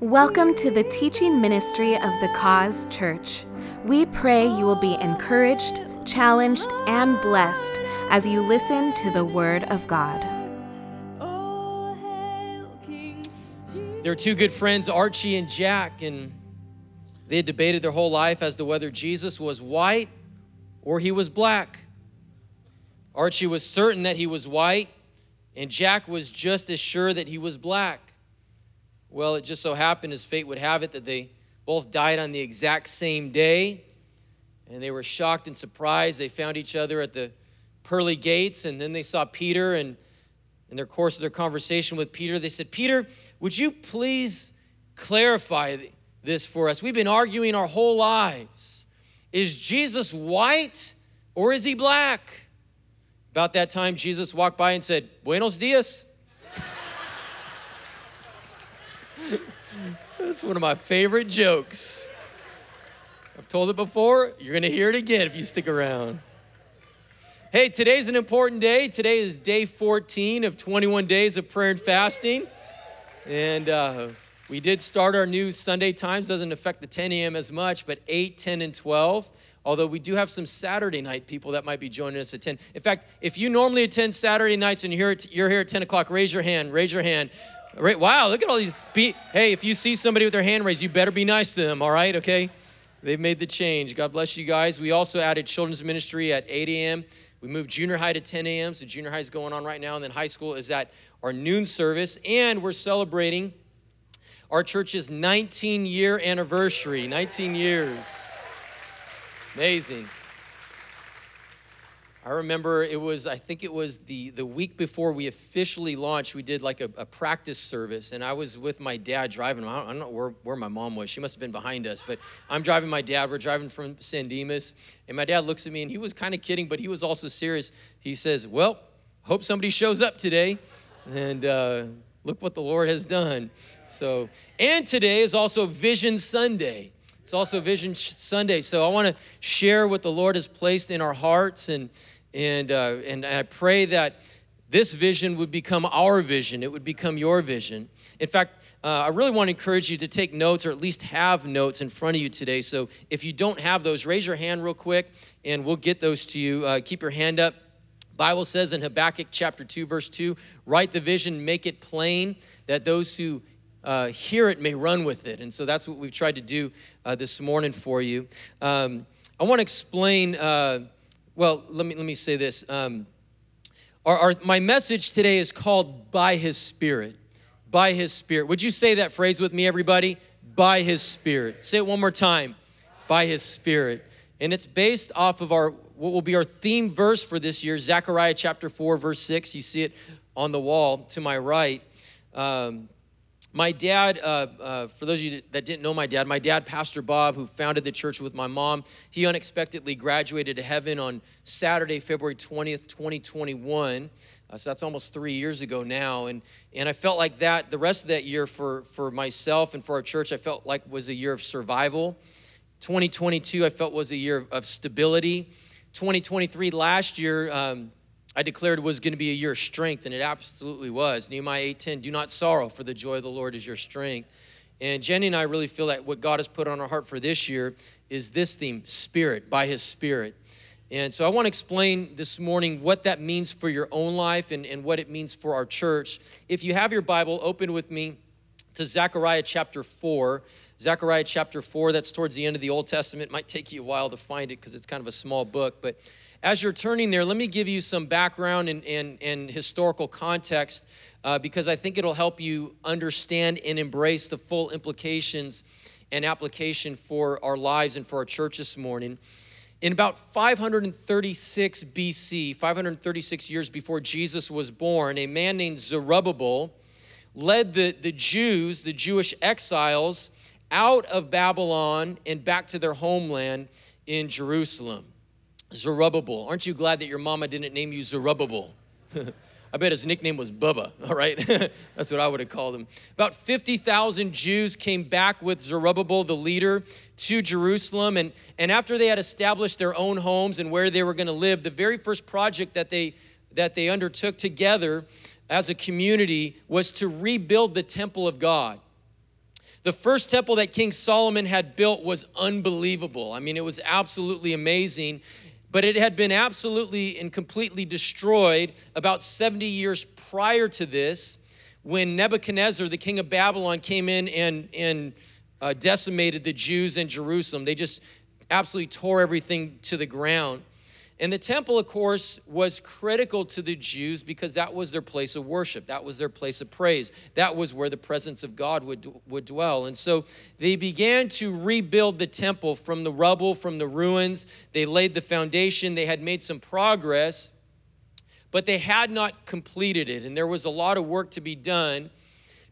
Welcome to the teaching ministry of the Cause Church. We pray you will be encouraged, challenged, and blessed as you listen to the Word of God. There are two good friends, Archie and Jack, and they had debated their whole life as to whether Jesus was white or he was black. Archie was certain that he was white, and Jack was just as sure that he was black. Well, it just so happened, as fate would have it, that they both died on the exact same day. And they were shocked and surprised. They found each other at the pearly gates, and then they saw Peter. And in their course of their conversation with Peter, they said, Peter, would you please clarify this for us? We've been arguing our whole lives. Is Jesus white or is he black? About that time, Jesus walked by and said, Buenos dias. That's one of my favorite jokes. I've told it before, you're gonna hear it again if you stick around. Hey, today's an important day. Today is day 14 of 21 days of prayer and fasting. And uh, we did start our new Sunday times, doesn't affect the 10 a.m. as much, but 8, 10, and 12. Although we do have some Saturday night people that might be joining us at 10. In fact, if you normally attend Saturday nights and you're here at 10 o'clock, raise your hand. Raise your hand. Right, wow, look at all these. Be, hey, if you see somebody with their hand raised, you better be nice to them, all right? Okay? They've made the change. God bless you guys. We also added children's ministry at 8 a.m. We moved junior high to 10 a.m., so junior high is going on right now, and then high school is at our noon service, and we're celebrating our church's 19 year anniversary. 19 years. Amazing. I remember it was, I think it was the, the week before we officially launched, we did like a, a practice service. And I was with my dad driving. I don't, I don't know where, where my mom was. She must have been behind us. But I'm driving my dad. We're driving from San Dimas. And my dad looks at me and he was kind of kidding, but he was also serious. He says, Well, hope somebody shows up today. And uh, look what the Lord has done. So, and today is also Vision Sunday. It's also Vision Sunday. So I want to share what the Lord has placed in our hearts, and and uh, and I pray that this vision would become our vision. It would become your vision. In fact, uh, I really want to encourage you to take notes or at least have notes in front of you today. So if you don't have those, raise your hand real quick, and we'll get those to you. Uh, keep your hand up. Bible says in Habakkuk chapter 2 verse 2, write the vision, make it plain that those who uh, hear it may run with it. And so that's what we've tried to do uh, this morning for you. Um, I want to explain, uh, well, let me, let me say this. Um, our, our, my message today is called By His Spirit. By His Spirit. Would you say that phrase with me, everybody? By His Spirit. Say it one more time. By His Spirit. And it's based off of our what will be our theme verse for this year, Zechariah chapter 4, verse 6. You see it on the wall to my right. Um, my dad, uh, uh, for those of you that didn't know my dad, my dad, Pastor Bob, who founded the church with my mom, he unexpectedly graduated to heaven on Saturday, February 20th, 2021. Uh, so that's almost three years ago now. And, and I felt like that, the rest of that year for, for myself and for our church, I felt like was a year of survival. 2022, I felt was a year of stability. 2023, last year, um, I declared was going to be a year of strength, and it absolutely was. Nehemiah 8:10, do not sorrow, for the joy of the Lord is your strength. And Jenny and I really feel that what God has put on our heart for this year is this theme, spirit, by his spirit. And so I want to explain this morning what that means for your own life and, and what it means for our church. If you have your Bible, open with me to Zechariah chapter 4. Zechariah chapter 4, that's towards the end of the Old Testament. It might take you a while to find it because it's kind of a small book, but as you're turning there, let me give you some background and, and, and historical context uh, because I think it'll help you understand and embrace the full implications and application for our lives and for our church this morning. In about 536 BC, 536 years before Jesus was born, a man named Zerubbabel led the, the Jews, the Jewish exiles, out of Babylon and back to their homeland in Jerusalem. Zerubbabel. Aren't you glad that your mama didn't name you Zerubbabel? I bet his nickname was Bubba, all right? That's what I would have called him. About 50,000 Jews came back with Zerubbabel, the leader, to Jerusalem. And, and after they had established their own homes and where they were going to live, the very first project that they, that they undertook together as a community was to rebuild the temple of God. The first temple that King Solomon had built was unbelievable. I mean, it was absolutely amazing, but it had been absolutely and completely destroyed about 70 years prior to this when Nebuchadnezzar, the king of Babylon, came in and, and uh, decimated the Jews in Jerusalem. They just absolutely tore everything to the ground. And the temple, of course, was critical to the Jews because that was their place of worship. That was their place of praise. That was where the presence of God would, would dwell. And so they began to rebuild the temple from the rubble, from the ruins. They laid the foundation. They had made some progress, but they had not completed it. And there was a lot of work to be done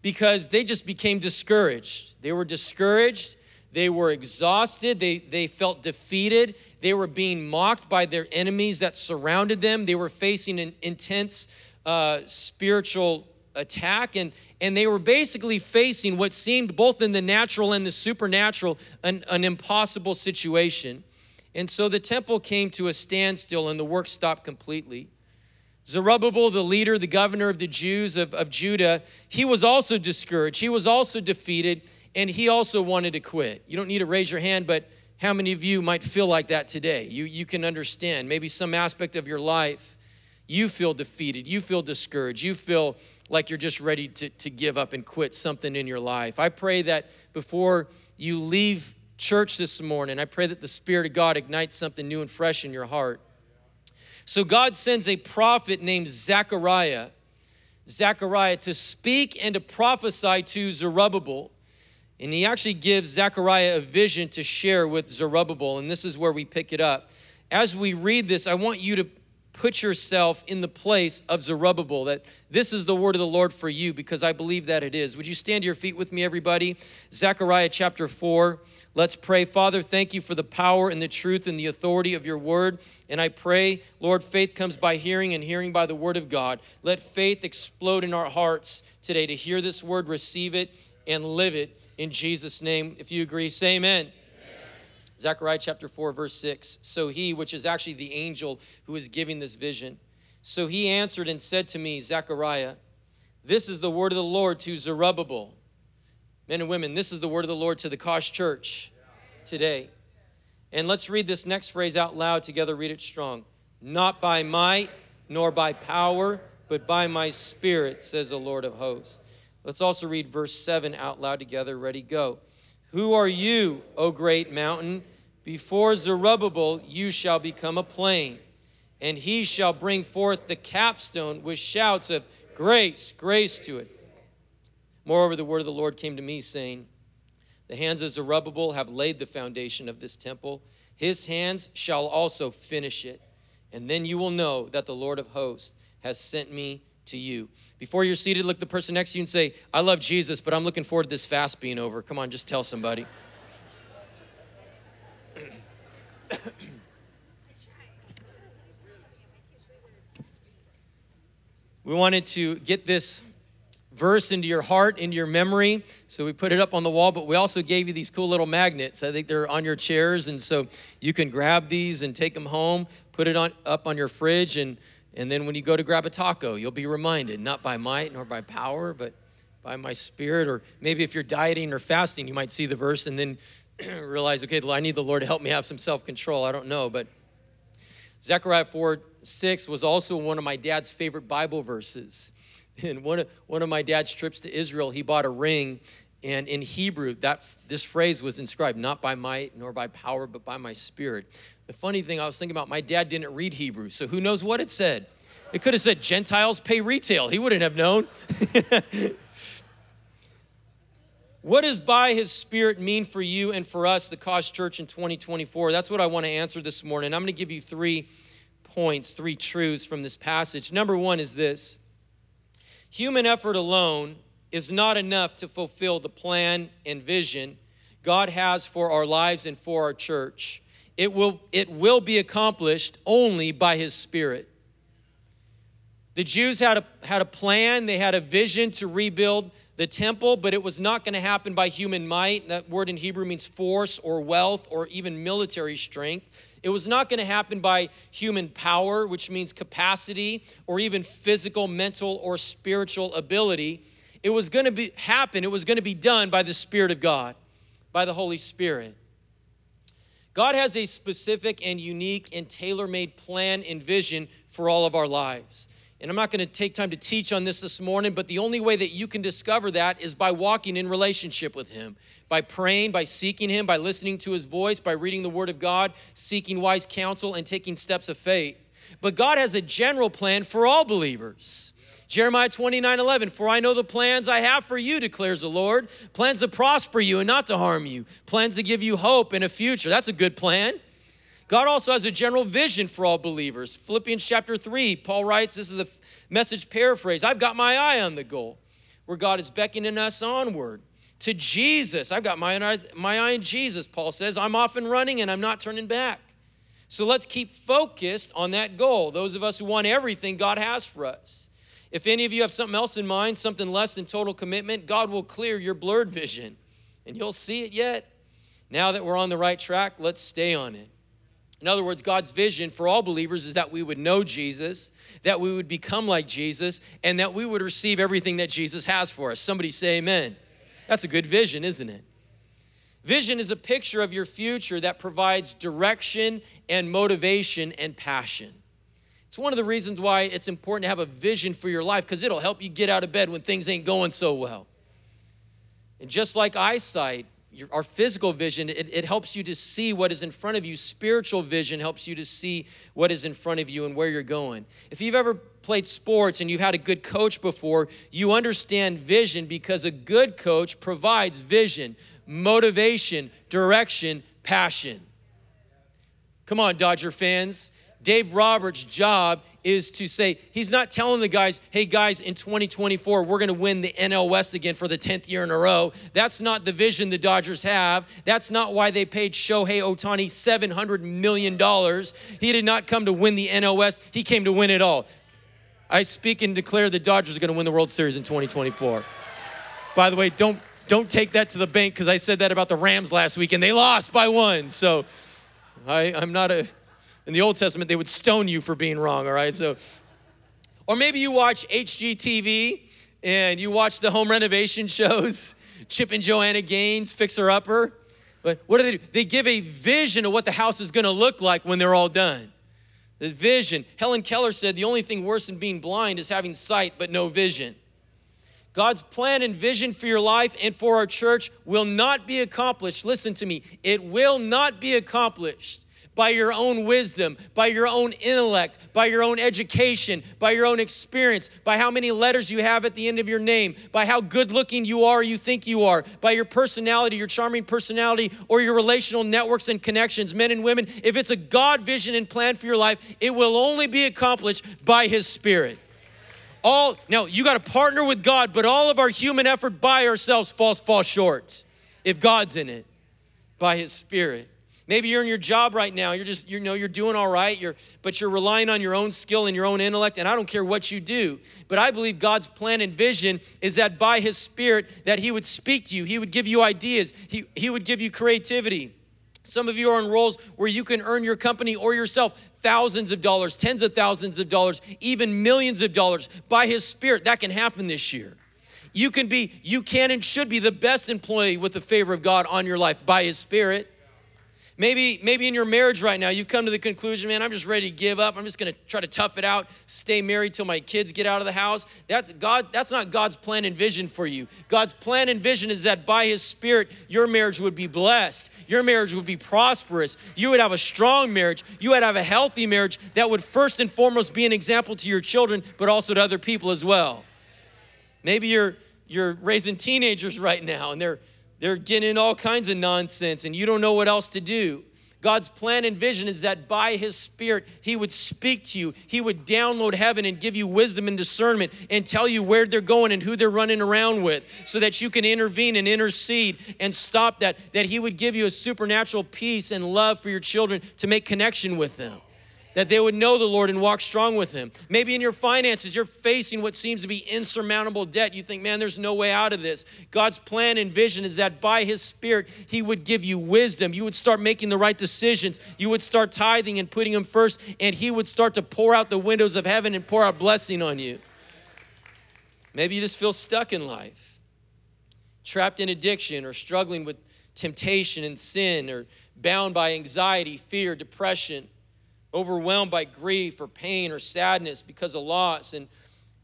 because they just became discouraged. They were discouraged. They were exhausted. They, they felt defeated. They were being mocked by their enemies that surrounded them. They were facing an intense uh, spiritual attack. And, and they were basically facing what seemed both in the natural and the supernatural an, an impossible situation. And so the temple came to a standstill and the work stopped completely. Zerubbabel, the leader, the governor of the Jews of, of Judah, he was also discouraged. He was also defeated, and he also wanted to quit. You don't need to raise your hand, but how many of you might feel like that today? You, you can understand. Maybe some aspect of your life, you feel defeated, you feel discouraged, you feel like you're just ready to, to give up and quit something in your life. I pray that before you leave church this morning, I pray that the Spirit of God ignites something new and fresh in your heart. So God sends a prophet named Zechariah, Zechariah to speak and to prophesy to Zerubbabel. And he actually gives Zechariah a vision to share with Zerubbabel. And this is where we pick it up. As we read this, I want you to put yourself in the place of Zerubbabel, that this is the word of the Lord for you, because I believe that it is. Would you stand to your feet with me, everybody? Zechariah chapter 4. Let's pray. Father, thank you for the power and the truth and the authority of your word. And I pray, Lord, faith comes by hearing and hearing by the word of God. Let faith explode in our hearts today to hear this word, receive it, and live it in Jesus' name. If you agree, say amen. amen. Zechariah chapter 4, verse 6. So he, which is actually the angel who is giving this vision, so he answered and said to me, Zechariah, this is the word of the Lord to Zerubbabel Men and women, this is the word of the Lord to the Cause church today. And let's read this next phrase out loud together. Read it strong. Not by might nor by power, but by my spirit, says the Lord of hosts. Let's also read verse 7 out loud together. Ready, go. Who are you, O great mountain? Before Zerubbabel, you shall become a plain, and he shall bring forth the capstone with shouts of grace, grace to it. Moreover, the word of the Lord came to me, saying, The hands of Zerubbabel have laid the foundation of this temple. His hands shall also finish it. And then you will know that the Lord of hosts has sent me to you. Before you're seated, look the person next to you and say, I love Jesus, but I'm looking forward to this fast being over. Come on, just tell somebody. we wanted to get this verse into your heart, into your memory. So we put it up on the wall, but we also gave you these cool little magnets. I think they're on your chairs, and so you can grab these and take them home, put it on up on your fridge, and and then when you go to grab a taco, you'll be reminded, not by might nor by power, but by my spirit. Or maybe if you're dieting or fasting, you might see the verse and then realize, okay, I need the Lord to help me have some self-control. I don't know, but Zechariah 4 6 was also one of my dad's favorite Bible verses. In one of, one of my dad's trips to Israel, he bought a ring, and in Hebrew, that this phrase was inscribed, not by might nor by power, but by my spirit. The funny thing I was thinking about, my dad didn't read Hebrew, so who knows what it said? It could have said Gentiles pay retail. He wouldn't have known. what does by his spirit mean for you and for us, the Cause Church in 2024? That's what I want to answer this morning. I'm going to give you three points, three truths from this passage. Number one is this Human effort alone is not enough to fulfill the plan and vision God has for our lives and for our church. It will, it will be accomplished only by His Spirit. The Jews had a, had a plan, they had a vision to rebuild the temple, but it was not going to happen by human might. That word in Hebrew means force or wealth or even military strength. It was not going to happen by human power, which means capacity, or even physical, mental, or spiritual ability. It was going to be happen, it was going to be done by the Spirit of God, by the Holy Spirit. God has a specific and unique and tailor made plan and vision for all of our lives. And I'm not going to take time to teach on this this morning, but the only way that you can discover that is by walking in relationship with Him, by praying, by seeking Him, by listening to His voice, by reading the Word of God, seeking wise counsel, and taking steps of faith. But God has a general plan for all believers. Jeremiah 29 11, for I know the plans I have for you, declares the Lord. Plans to prosper you and not to harm you, plans to give you hope and a future. That's a good plan. God also has a general vision for all believers. Philippians chapter 3, Paul writes, this is a message paraphrase I've got my eye on the goal, where God is beckoning us onward to Jesus. I've got my eye, my eye on Jesus, Paul says. I'm off and running and I'm not turning back. So let's keep focused on that goal, those of us who want everything God has for us. If any of you have something else in mind, something less than total commitment, God will clear your blurred vision and you'll see it yet. Now that we're on the right track, let's stay on it. In other words, God's vision for all believers is that we would know Jesus, that we would become like Jesus, and that we would receive everything that Jesus has for us. Somebody say amen. That's a good vision, isn't it? Vision is a picture of your future that provides direction and motivation and passion. It's one of the reasons why it's important to have a vision for your life because it'll help you get out of bed when things ain't going so well. And just like eyesight, your, our physical vision, it, it helps you to see what is in front of you. Spiritual vision helps you to see what is in front of you and where you're going. If you've ever played sports and you've had a good coach before, you understand vision because a good coach provides vision, motivation, direction, passion. Come on, Dodger fans. Dave Roberts' job is to say, he's not telling the guys, hey guys, in 2024, we're gonna win the NL West again for the 10th year in a row. That's not the vision the Dodgers have. That's not why they paid Shohei Ohtani $700 million. He did not come to win the NL West, he came to win it all. I speak and declare the Dodgers are gonna win the World Series in 2024. By the way, don't don't take that to the bank because I said that about the Rams last week and they lost by one. So I, I'm not a in the Old Testament, they would stone you for being wrong, all right? So, or maybe you watch HGTV and you watch the home renovation shows, Chip and Joanna Gaines, Fixer Upper. But what do they do? They give a vision of what the house is gonna look like when they're all done. The vision. Helen Keller said the only thing worse than being blind is having sight but no vision. God's plan and vision for your life and for our church will not be accomplished. Listen to me. It will not be accomplished by your own wisdom, by your own intellect, by your own education, by your own experience, by how many letters you have at the end of your name, by how good looking you are, you think you are, by your personality, your charming personality, or your relational networks and connections, men and women. If it's a God vision and plan for your life, it will only be accomplished by His Spirit. All now you got to partner with God, but all of our human effort by ourselves falls falls short. If God's in it, by His Spirit. Maybe you're in your job right now. You're just, you know, you're doing all right, you're, but you're relying on your own skill and your own intellect, and I don't care what you do. But I believe God's plan and vision is that by His Spirit, that He would speak to you, He would give you ideas, He, he would give you creativity. Some of you are in roles where you can earn your company or yourself thousands of dollars, tens of thousands of dollars, even millions of dollars by His Spirit. That can happen this year. You can be, you can and should be the best employee with the favor of God on your life by His Spirit. Maybe, maybe in your marriage right now, you come to the conclusion, man, I'm just ready to give up. I'm just gonna try to tough it out, stay married till my kids get out of the house. That's God, that's not God's plan and vision for you. God's plan and vision is that by his spirit, your marriage would be blessed. Your marriage would be prosperous. You would have a strong marriage. You would have a healthy marriage that would first and foremost be an example to your children, but also to other people as well. Maybe you're you're raising teenagers right now and they're they're getting all kinds of nonsense and you don't know what else to do. God's plan and vision is that by His Spirit, He would speak to you. He would download heaven and give you wisdom and discernment and tell you where they're going and who they're running around with so that you can intervene and intercede and stop that. That He would give you a supernatural peace and love for your children to make connection with them that they would know the Lord and walk strong with Him. Maybe in your finances, you're facing what seems to be insurmountable debt. You think, man, there's no way out of this. God's plan and vision is that by His Spirit, He would give you wisdom. You would start making the right decisions. You would start tithing and putting Him first, and He would start to pour out the windows of heaven and pour out blessing on you. Maybe you just feel stuck in life, trapped in addiction or struggling with temptation and sin or bound by anxiety, fear, depression, overwhelmed by grief or pain or sadness because of loss, and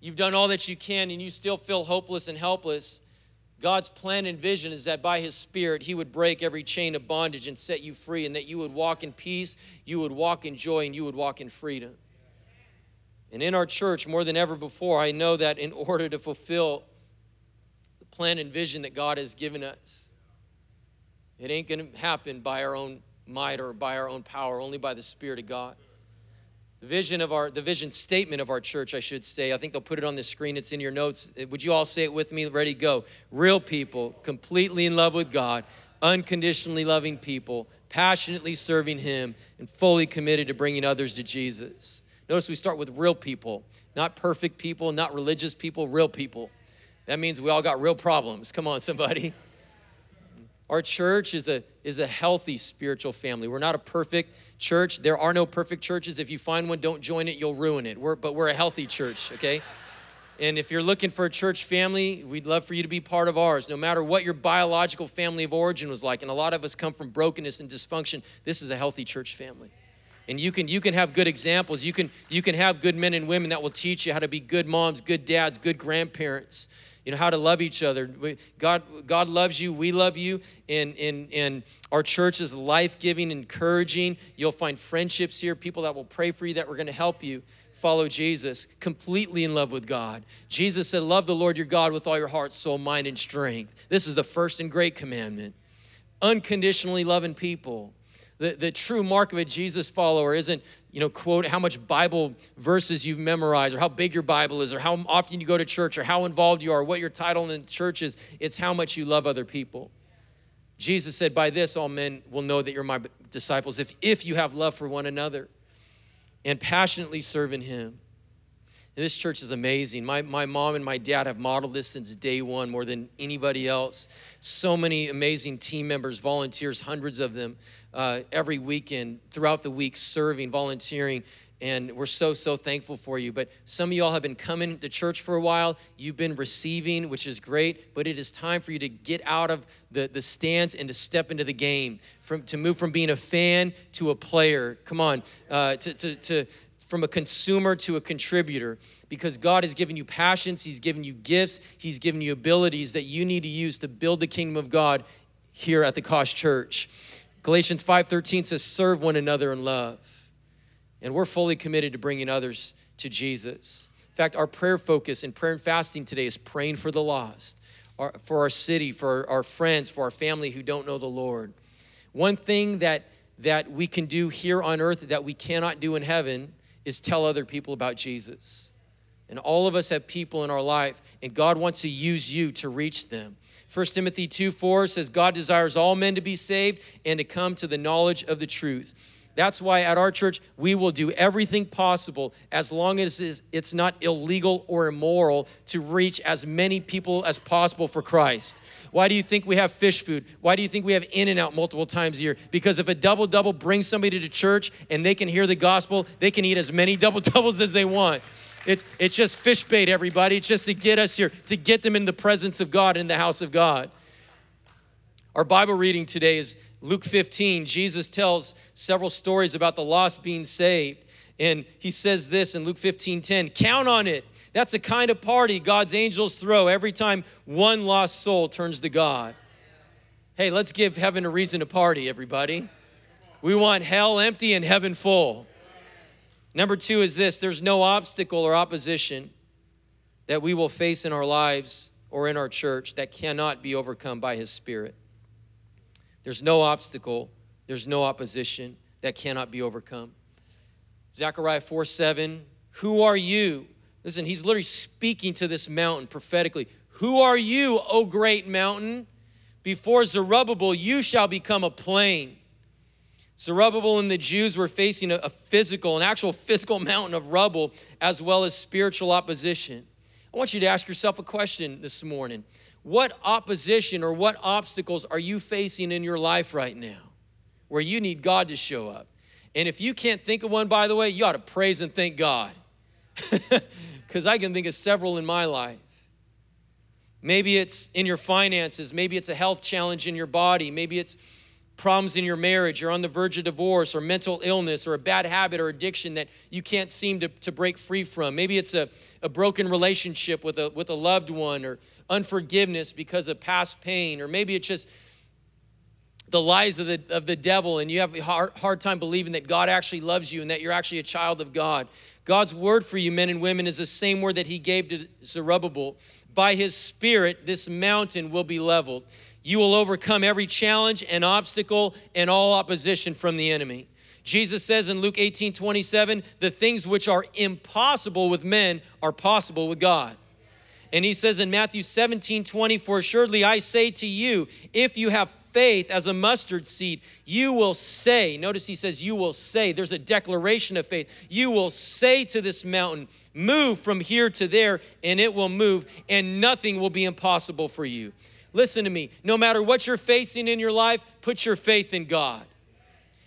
you've done all that you can and you still feel hopeless and helpless. God's plan and vision is that by His Spirit, He would break every chain of bondage and set you free, and that you would walk in peace, you would walk in joy, and you would walk in freedom. And in our church, more than ever before, I know that in order to fulfill the plan and vision that God has given us, it ain't going to happen by our own might or by our own power, only by the Spirit of God. The vision of our, the vision statement of our church, I should say. I think they'll put it on the screen. It's in your notes. Uh, would you all say it with me? Ready, go. Real people, completely in love with God, unconditionally loving people, passionately serving Him, and fully committed to bringing others to Jesus. Notice we start with real people, not perfect people, not religious people, real people. That means we all got real problems. Come on, somebody. Our church is a, is a healthy spiritual family. We're not a perfect church. There are no perfect churches. If you find one, don't join it, you'll ruin it. We're, but we're a healthy church, okay? And if you're looking for a church family, we'd love for you to be part of ours. No matter what your biological family of origin was like, and a lot of us come from brokenness and dysfunction, this is a healthy church family and you can you can have good examples you can you can have good men and women that will teach you how to be good moms good dads good grandparents you know how to love each other. God god loves you. We love you. And and and our church is life-giving encouraging. You'll find friendships here people that will pray for you that we're going to help you follow jesus completely in love with god. Jesus said love the lord your god with all your heart soul mind and strength. This is the first and great commandment. Unconditionally loving people the, the true mark of a Jesus follower isn't, you know, quote, how much Bible verses you've memorized or how big your Bible is or how often you go to church or how involved you are, what your title in the church is. It's how much you love other people. Jesus said, By this all men will know that you're my disciples if, if you have love for one another and passionately serve in Him. And this church is amazing. My, my mom and my dad have modeled this since day one more than anybody else. So many amazing team members, volunteers, hundreds of them uh, every weekend, throughout the week, serving, volunteering. And we're so, so thankful for you. But some of y'all have been coming to church for a while. You've been receiving, which is great. But it is time for you to get out of the, the stands and to step into the game, from, to move from being a fan to a player. Come on, uh, to, to, to, from a consumer to a contributor because God has given you passions, He's given you gifts, He's given you abilities that you need to use to build the kingdom of God here at the Cause Church. Galatians 5:13 says serve one another in love. And we're fully committed to bringing others to Jesus. In fact, our prayer focus in prayer and fasting today is praying for the lost, our, for our city, for our friends, for our family who don't know the Lord. One thing that that we can do here on earth that we cannot do in heaven is tell other people about Jesus. And all of us have people in our life, and God wants to use you to reach them. 1 Timothy 2 4 says, God desires all men to be saved and to come to the knowledge of the truth. That's why at our church, we will do everything possible as long as it's not illegal or immoral to reach as many people as possible for Christ. Why do you think we have fish food? Why do you think we have in and out multiple times a year? Because if a double double brings somebody to church and they can hear the gospel, they can eat as many double doubles as they want. It's, it's just fish bait, everybody. It's just to get us here, to get them in the presence of God, in the house of God. Our Bible reading today is Luke 15. Jesus tells several stories about the lost being saved. And he says this in Luke 15 10 Count on it. That's the kind of party God's angels throw every time one lost soul turns to God. Hey, let's give heaven a reason to party, everybody. We want hell empty and heaven full. Number two is this there's no obstacle or opposition that we will face in our lives or in our church that cannot be overcome by His Spirit. There's no obstacle, there's no opposition that cannot be overcome. Zechariah 4 7, who are you? Listen, he's literally speaking to this mountain prophetically. Who are you, O great mountain? Before Zerubbabel, you shall become a plain Zerubbabel and the Jews were facing a, physical, an actual physical mountain of rubble, as well as spiritual opposition. I want you to ask yourself a question this morning. What opposition or what obstacles are you facing in your life right now where you need God to show up? And if you can't think of one, by the way, you ought to praise and thank God. Because I can think of several in my life. Maybe it's in your finances. Maybe it's a health challenge in your body. Maybe it's problems in your marriage. You're on the verge of divorce or mental illness or a bad habit or addiction that you can't seem to, to break free from. Maybe it's a, a broken relationship with a, with a loved one or unforgiveness because of past pain. Or maybe it's just the lies of the, of the devil and you have a hard, hard time believing that God actually loves you and that you're actually a child of God. God's word for you, men and women, is the same word that he gave to Zerubbabel by his spirit, this mountain will be leveled. You will overcome every challenge and obstacle and all opposition from the enemy. Jesus says in Luke 18 27, the things which are impossible with men are possible with God. And he says in Matthew 17 20, For assuredly I say to you, if you have faith as a mustard seed, you will say, notice he says, you will say, there's a declaration of faith. You will say to this mountain, move from here to there, and it will move, and nothing will be impossible for you. Listen to me. No matter what you're facing in your life, put your faith in God.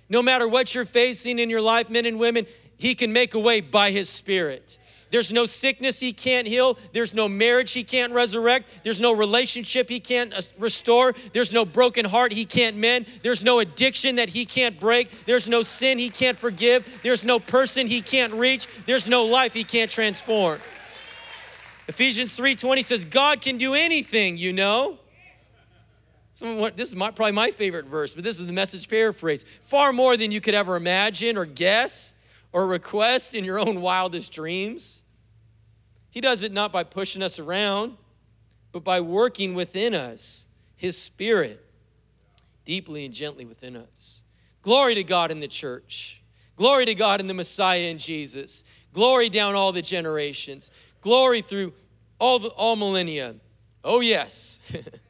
No matter what you're facing in your life, men and women, He can make a way by His Spirit. There's no sickness he can't heal. There's no marriage he can't resurrect. There's no relationship he can't uh, restore. There's no broken heart he can't mend. There's no addiction that he can't break. There's no sin he can't forgive. There's no person he can't reach. There's no life he can't transform. Ephesians 3:20 says God can do anything, you know. What, this is my, probably my favorite verse, but this is the message paraphrase. Far more than you could ever imagine or guess or request in your own wildest dreams. He does it not by pushing us around, but by working within us, His Spirit, deeply and gently within us. Glory to God in the church. Glory to God in the Messiah in Jesus. Glory down all the generations. Glory through all, the, all millennia. Oh, yes.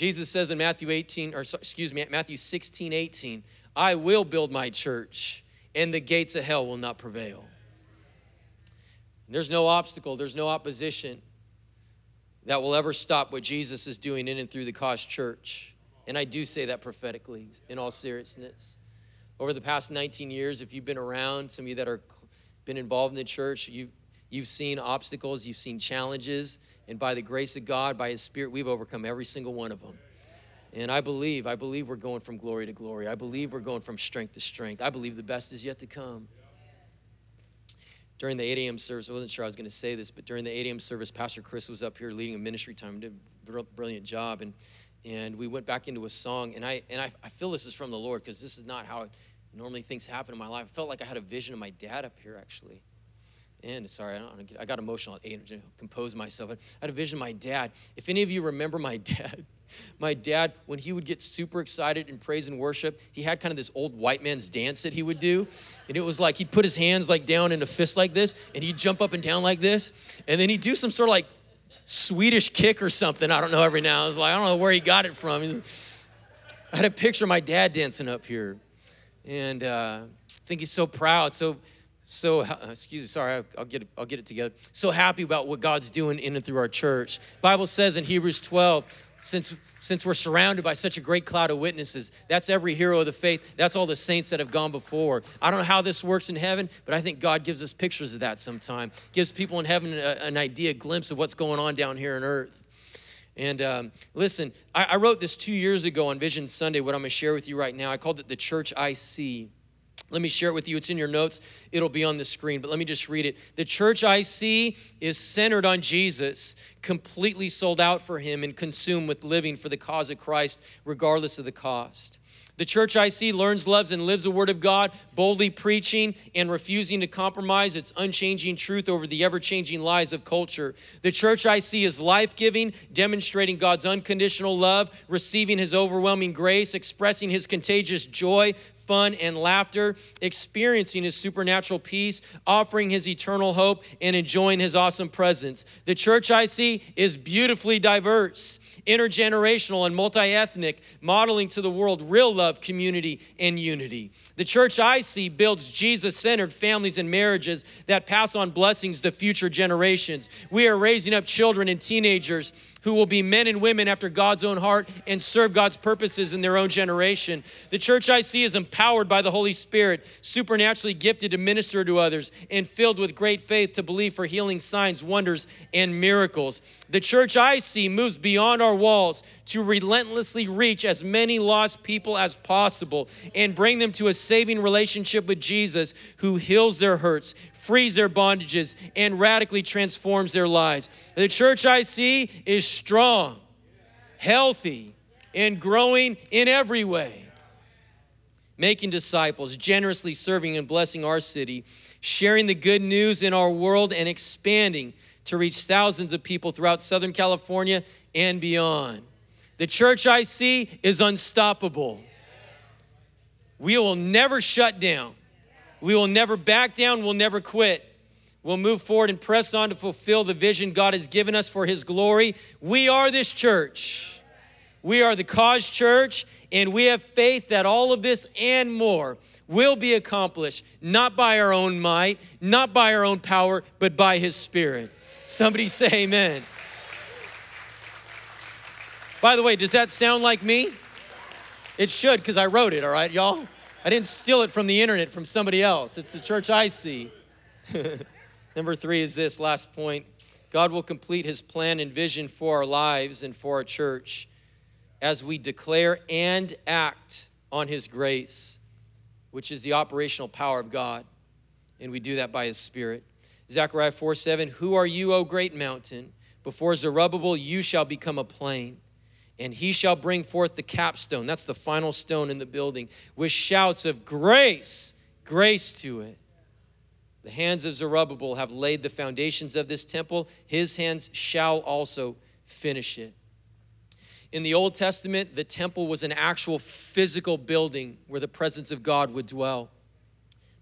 Jesus says in Matthew 18, or excuse me, Matthew 16, 18, I will build my church, and the gates of hell will not prevail. There's no obstacle, there's no opposition that will ever stop what Jesus is doing in and through the Cause Church. And I do say that prophetically, in all seriousness. Over the past 19 years, if you've been around, some of you that are been involved in the church, you, you've seen obstacles, you've seen challenges, and by the grace of God, by His Spirit, we've overcome every single one of them. And I believe, I believe we're going from glory to glory. I believe we're going from strength to strength. I believe the best is yet to come during the 8 a.m. service, I wasn't sure I was going to say this, but during the 8 a.m. service, Pastor Chris was up here leading a ministry time, did a brilliant job, and and we went back into a song, and I and I, I feel this is from the Lord because this is not how it, normally things happen in my life. I felt like I had a vision of my dad up here actually, and sorry, I, don't, I got emotional at eight to compose myself. I had a vision of my dad. If any of you remember my dad. My dad, when he would get super excited in praise and worship, he had kind of this old white man's dance that he would do. And it was like he'd put his hands like down in a fist like this, and he'd jump up and down like this. And then he'd do some sort of like Swedish kick or something. I don't know every now. I was like, I don't know where he got it from. I had a picture of my dad dancing up here. And uh, I think he's so proud, so so excuse me sorry I'll get it, I'll get it together. So happy about what god's doing in and through our church. Bible says in hebrews 12 since since we're surrounded by such a great cloud of witnesses that's every hero of the faith that's all the saints that have gone before. I don't know how this works in heaven but i think god gives us pictures of that sometime. Gives people in heaven a, an idea a glimpse of what's going on down here on earth. And um, listen I, I wrote this two years ago on vision sunday what i'm going to share with you right now. I called it the church i see let me share it with you. It's in your notes. It'll be on the screen, but let me just read it. The church I see is centered on Jesus, completely sold out for him and consumed with living for the cause of Christ, regardless of the cost. The church I see learns, loves, and lives the Word of God, boldly preaching and refusing to compromise its unchanging truth over the ever changing lies of culture. The church I see is life giving, demonstrating God's unconditional love, receiving His overwhelming grace, expressing His contagious joy, fun, and laughter, experiencing His supernatural peace, offering His eternal hope, and enjoying His awesome presence. The church I see is beautifully diverse intergenerational and multi ethnic, modeling to the world real love, community, and unity. The church I see builds Jesus centered families and marriages that pass on blessings to future generations. We are raising up children and teenagers who will be men and women after God's own heart and serve God's purposes in their own generation. The church I see is empowered by the Holy Spirit, supernaturally gifted to minister to others, and filled with great faith to believe for healing signs, wonders, and miracles. The church I see moves beyond our walls to relentlessly reach as many lost people as possible and bring them to a saving relationship with Jesus who heals their hurts, frees their bondages, and radically transforms their lives. The church I see is strong, healthy, and growing in every way. Making disciples, generously serving and blessing our city, sharing the good news in our world, and expanding to reach thousands of people throughout Southern California and beyond. The church I see is unstoppable. We will never shut down. We will never back down, we'll never quit. We'll move forward and press on to fulfill the vision God has given us for His glory. We are this church. We are the Cause Church, and we have faith that all of this and more will be accomplished not by our own might, not by our own power, but by His Spirit. Somebody say amen. By the way, does that sound like me? It should, because I wrote it, all right, y'all? I didn't steal it from the internet from somebody else. It's the church I see. Number three is this last point God will complete his plan and vision for our lives and for our church as we declare and act on his grace, which is the operational power of God. And we do that by his spirit. Zechariah 4 7, Who are you, O great mountain? Before Zerubbabel, you shall become a plain and he shall bring forth the capstone. That's the final stone in the building with shouts of grace, grace to it. The hands of Zerubbabel have laid the foundations of this temple. His hands shall also finish it. In the Old Testament, the temple was an actual physical building where the presence of God would dwell.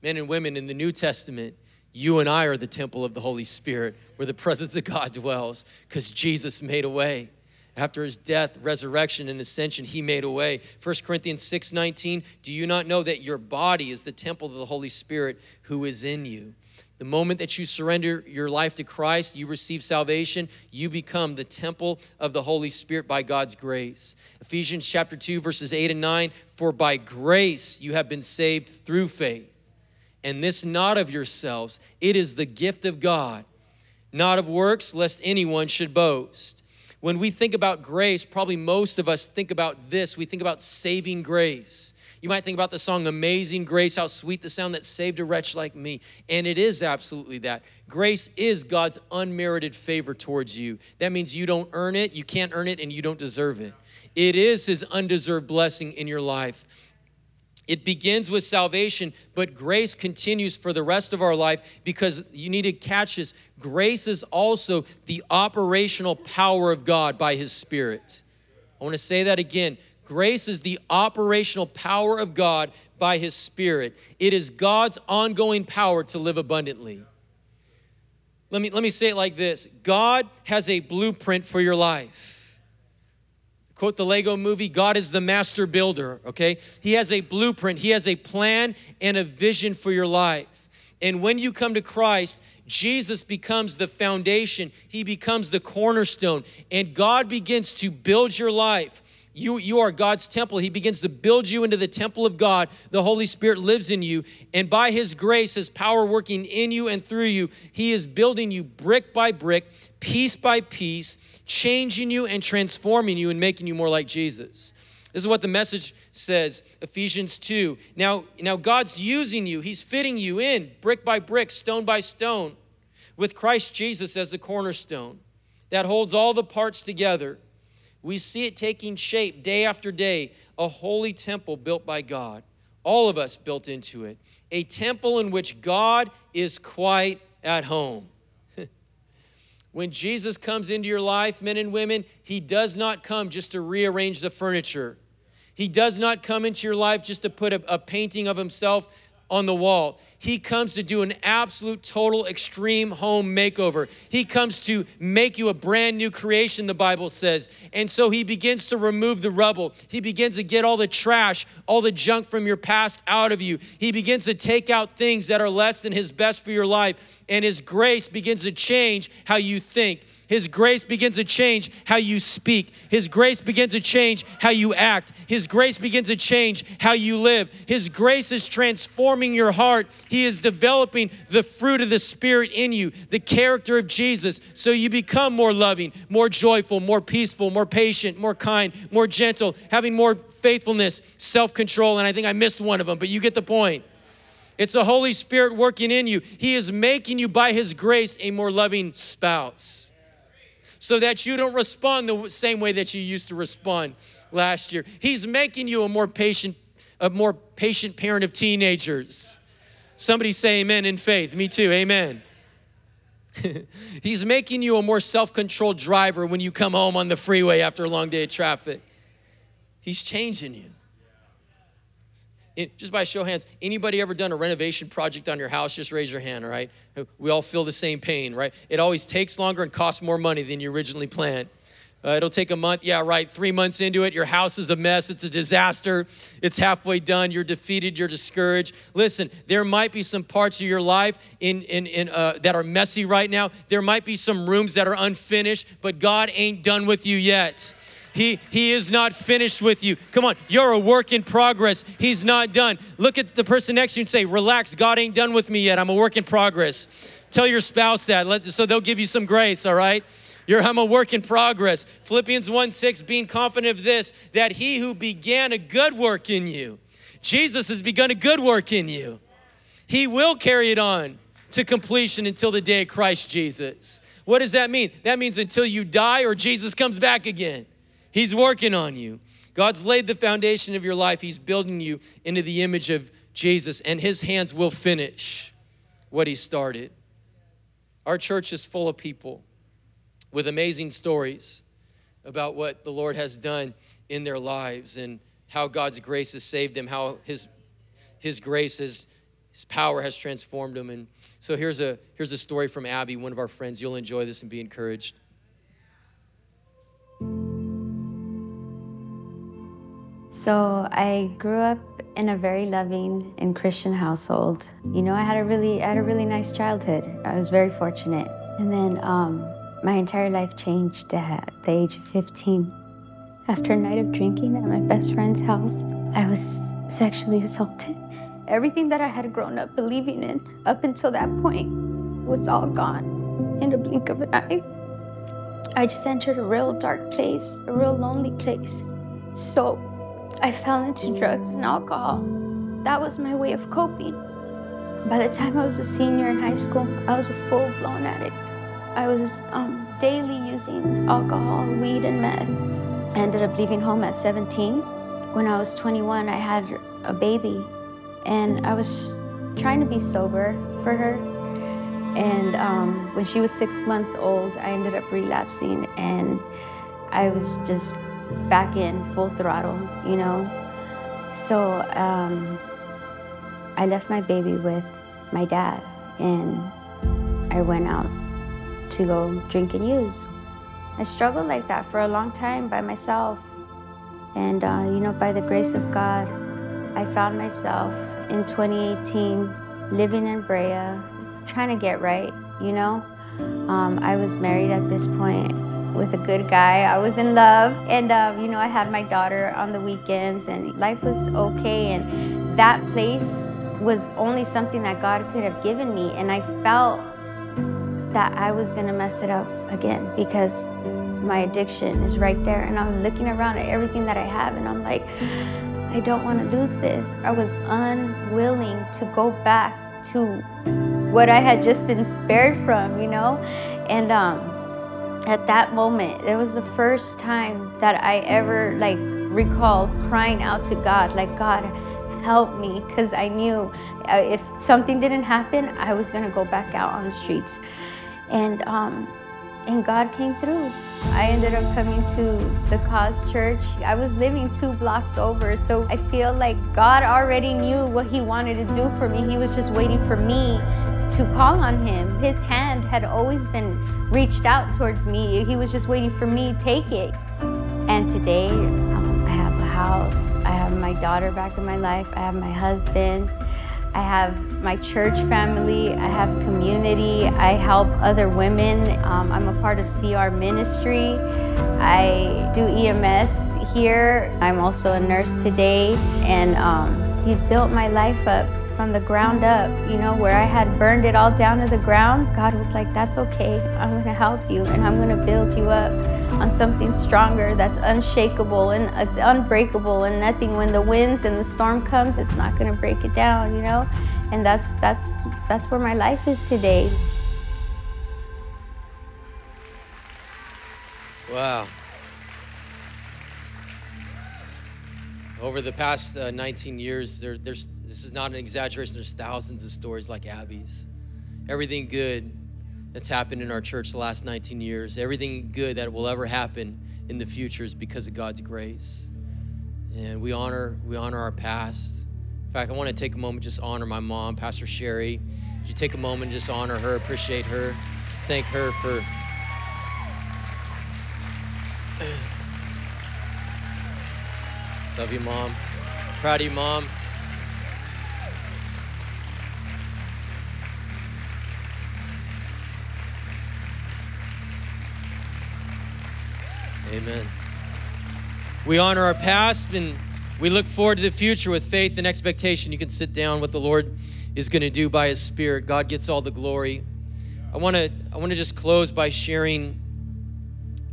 Men and women in the New Testament, you and I are the temple of the Holy Spirit where the presence of God dwells because Jesus made a way after his death, resurrection, and ascension, he made a way. 1 Corinthians 6 19, do you not know that your body is the temple of the Holy Spirit who is in you? The moment that you surrender your life to Christ, you receive salvation, you become the temple of the Holy Spirit by God's grace. Ephesians chapter 2 verses 8 and 9, for by grace you have been saved through faith. And this not of yourselves, it is the gift of God, not of works lest anyone should boast. When we think about grace, probably most of us think about this. We think about saving grace. You might think about the song Amazing Grace, how sweet the sound that saved a wretch like me. And it is absolutely that. Grace is God's unmerited favor towards you. That means you don't earn it, you can't earn it, and you don't deserve it. It is His undeserved blessing in your life. It begins with salvation, but grace continues for the rest of our life because you need to catch this. Grace is also the operational power of God by His Spirit. I want to say that again. Grace is the operational power of God by His Spirit. It is God's ongoing power to live abundantly. Let me, let me say it like this God has a blueprint for your life quote the Lego movie, God is the master builder, okay? He has a blueprint, He has a plan and a vision for your life. And when you come to Christ, Jesus becomes the foundation, He becomes the cornerstone, and God begins to build your life. You, you are God's temple. He begins to build you into the temple of God. The Holy Spirit lives in you. And by His grace, His power working in you and through you, He is building you brick by brick, piece by piece, changing you and transforming you and making you more like Jesus. This is what the message says, Ephesians 2. Now, now God's using you, He's fitting you in brick by brick, stone by stone, with Christ Jesus as the cornerstone that holds all the parts together. We see it taking shape day after day, a holy temple built by God, all of us built into it, a temple in which God is quite at home. When Jesus comes into your life, men and women, he does not come just to rearrange the furniture. He does not come into your life just to put a, a painting of himself on the wall. He comes to do an absolute, total, extreme home makeover. He comes to make you a brand new creation, the Bible says. And so he begins to remove the rubble. He begins to get all the trash, all the junk from your past out of you. He begins to take out things that are less than his best for your life. And his grace begins to change how you think. His grace begins to change how you speak. His grace begins to change how you act. His grace begins to change how you live. His grace is transforming your heart. He is developing the fruit of the Spirit in you, the character of Jesus, so you become more loving, more joyful, more peaceful, more patient, more kind, more gentle, having more faithfulness, self control. And I think I missed one of them, but you get the point. It's the Holy Spirit working in you. He is making you, by His grace, a more loving spouse so that you don't respond the same way that you used to respond last year. He's making you a more patient, a more patient parent of teenagers. Somebody say amen in faith. Me too. Amen. He's making you a more self controlled driver when you come home on the freeway after a long day of traffic. He's changing you. Just by show of hands, anybody ever done a renovation project on your house? Just raise your hand, all right? We all feel the same pain, right? It always takes longer and costs more money than you originally planned. Uh, it'll take a month. Yeah, right. Three months into it, your house is a mess. It's a disaster. It's halfway done. You're defeated. You're discouraged. Listen, there might be some parts of your life in, in, in, uh, that are messy right now. There might be some rooms that are unfinished, but God ain't done with you yet. He, he is not finished with you. Come on, you're a work in progress. He's not done. Look at the person next to you and say, Relax, God ain't done with me yet. I'm a work in progress. Tell your spouse that Let, so they'll give you some grace, all right? You're, I'm a work in progress. Philippians 1 6, being confident of this, that he who began a good work in you, Jesus has begun a good work in you. He will carry it on to completion until the day of Christ Jesus. What does that mean? That means until you die or Jesus comes back again. He's working on you. God's laid the foundation of your life. He's building you into the image of Jesus, and His hands will finish what He started. Our church is full of people with amazing stories about what the Lord has done in their lives and how God's grace has saved them, how His, his grace, has, His power has transformed them. And so here's a, here's a story from Abby, one of our friends. You'll enjoy this and be encouraged. So I grew up in a very loving and Christian household. You know, I had a really, I had a really nice childhood. I was very fortunate. And then um, my entire life changed at the age of 15. After a night of drinking at my best friend's house, I was sexually assaulted. Everything that I had grown up believing in up until that point was all gone in a blink of an eye. I just entered a real dark place, a real lonely place. So I fell into drugs and alcohol. That was my way of coping. By the time I was a senior in high school, I was a full blown addict. I was um, daily using alcohol, weed, and meth. I ended up leaving home at 17. When I was 21, I had a baby, and I was trying to be sober for her. And um, when she was six months old, I ended up relapsing, and I was just back in full throttle, you know. So um, I left my baby with my dad and I went out to go drink and use. I struggled like that for a long time by myself. And, uh, you know, by the grace of God, I found myself in 2018 living in Brea, trying to get right, you know. Um, I was married at this point with a good guy. I was in love, and um, you know, I had my daughter on the weekends, and life was okay. And that place was only something that God could have given me, and I felt that I was gonna mess it up again because my addiction is right there, and I'm looking around at everything that I have, and I'm like, I don't want to lose this. I was unwilling to go back to what I had just been spared from, you know, and um at that moment, it was the first time that I ever like recalled crying out to God, like, God, help me, because I knew uh, if something didn't happen, I was gonna go back out on the streets. And um, and God came through. I ended up coming to the Cause Church. I was living two blocks over, so I feel like God already knew what He wanted to do for me. He was just waiting for me to call on Him. His hand had always been reached out towards me. He was just waiting for me to take it. And today, um, I have a house. I have my daughter back in my life. I have my husband. I have my church family, I have community, I help other women. Um, I'm a part of CR Ministry. I do EMS here. I'm also a nurse today, and um, He's built my life up from the ground up, you know, where I had burned it all down to the ground. God was like, That's okay. I'm going to help you and I'm going to build you up on something stronger that's unshakable and it's unbreakable and nothing when the winds and the storm comes it's not going to break it down you know and that's that's that's where my life is today wow over the past uh, 19 years there, there's this is not an exaggeration there's thousands of stories like abby's everything good that's happened in our church the last 19 years, everything good that will ever happen in the future is because of God's grace. And we honor we honor our past. In fact, I want to take a moment just honor my mom, Pastor Sherry. Would you take a moment just honor her, appreciate her, thank her for Love you, mom. Proud of you, mom. Amen. We honor our past and we look forward to the future with faith and expectation. You can sit down what the Lord is going to do by his spirit. God gets all the glory. I want to I want to just close by sharing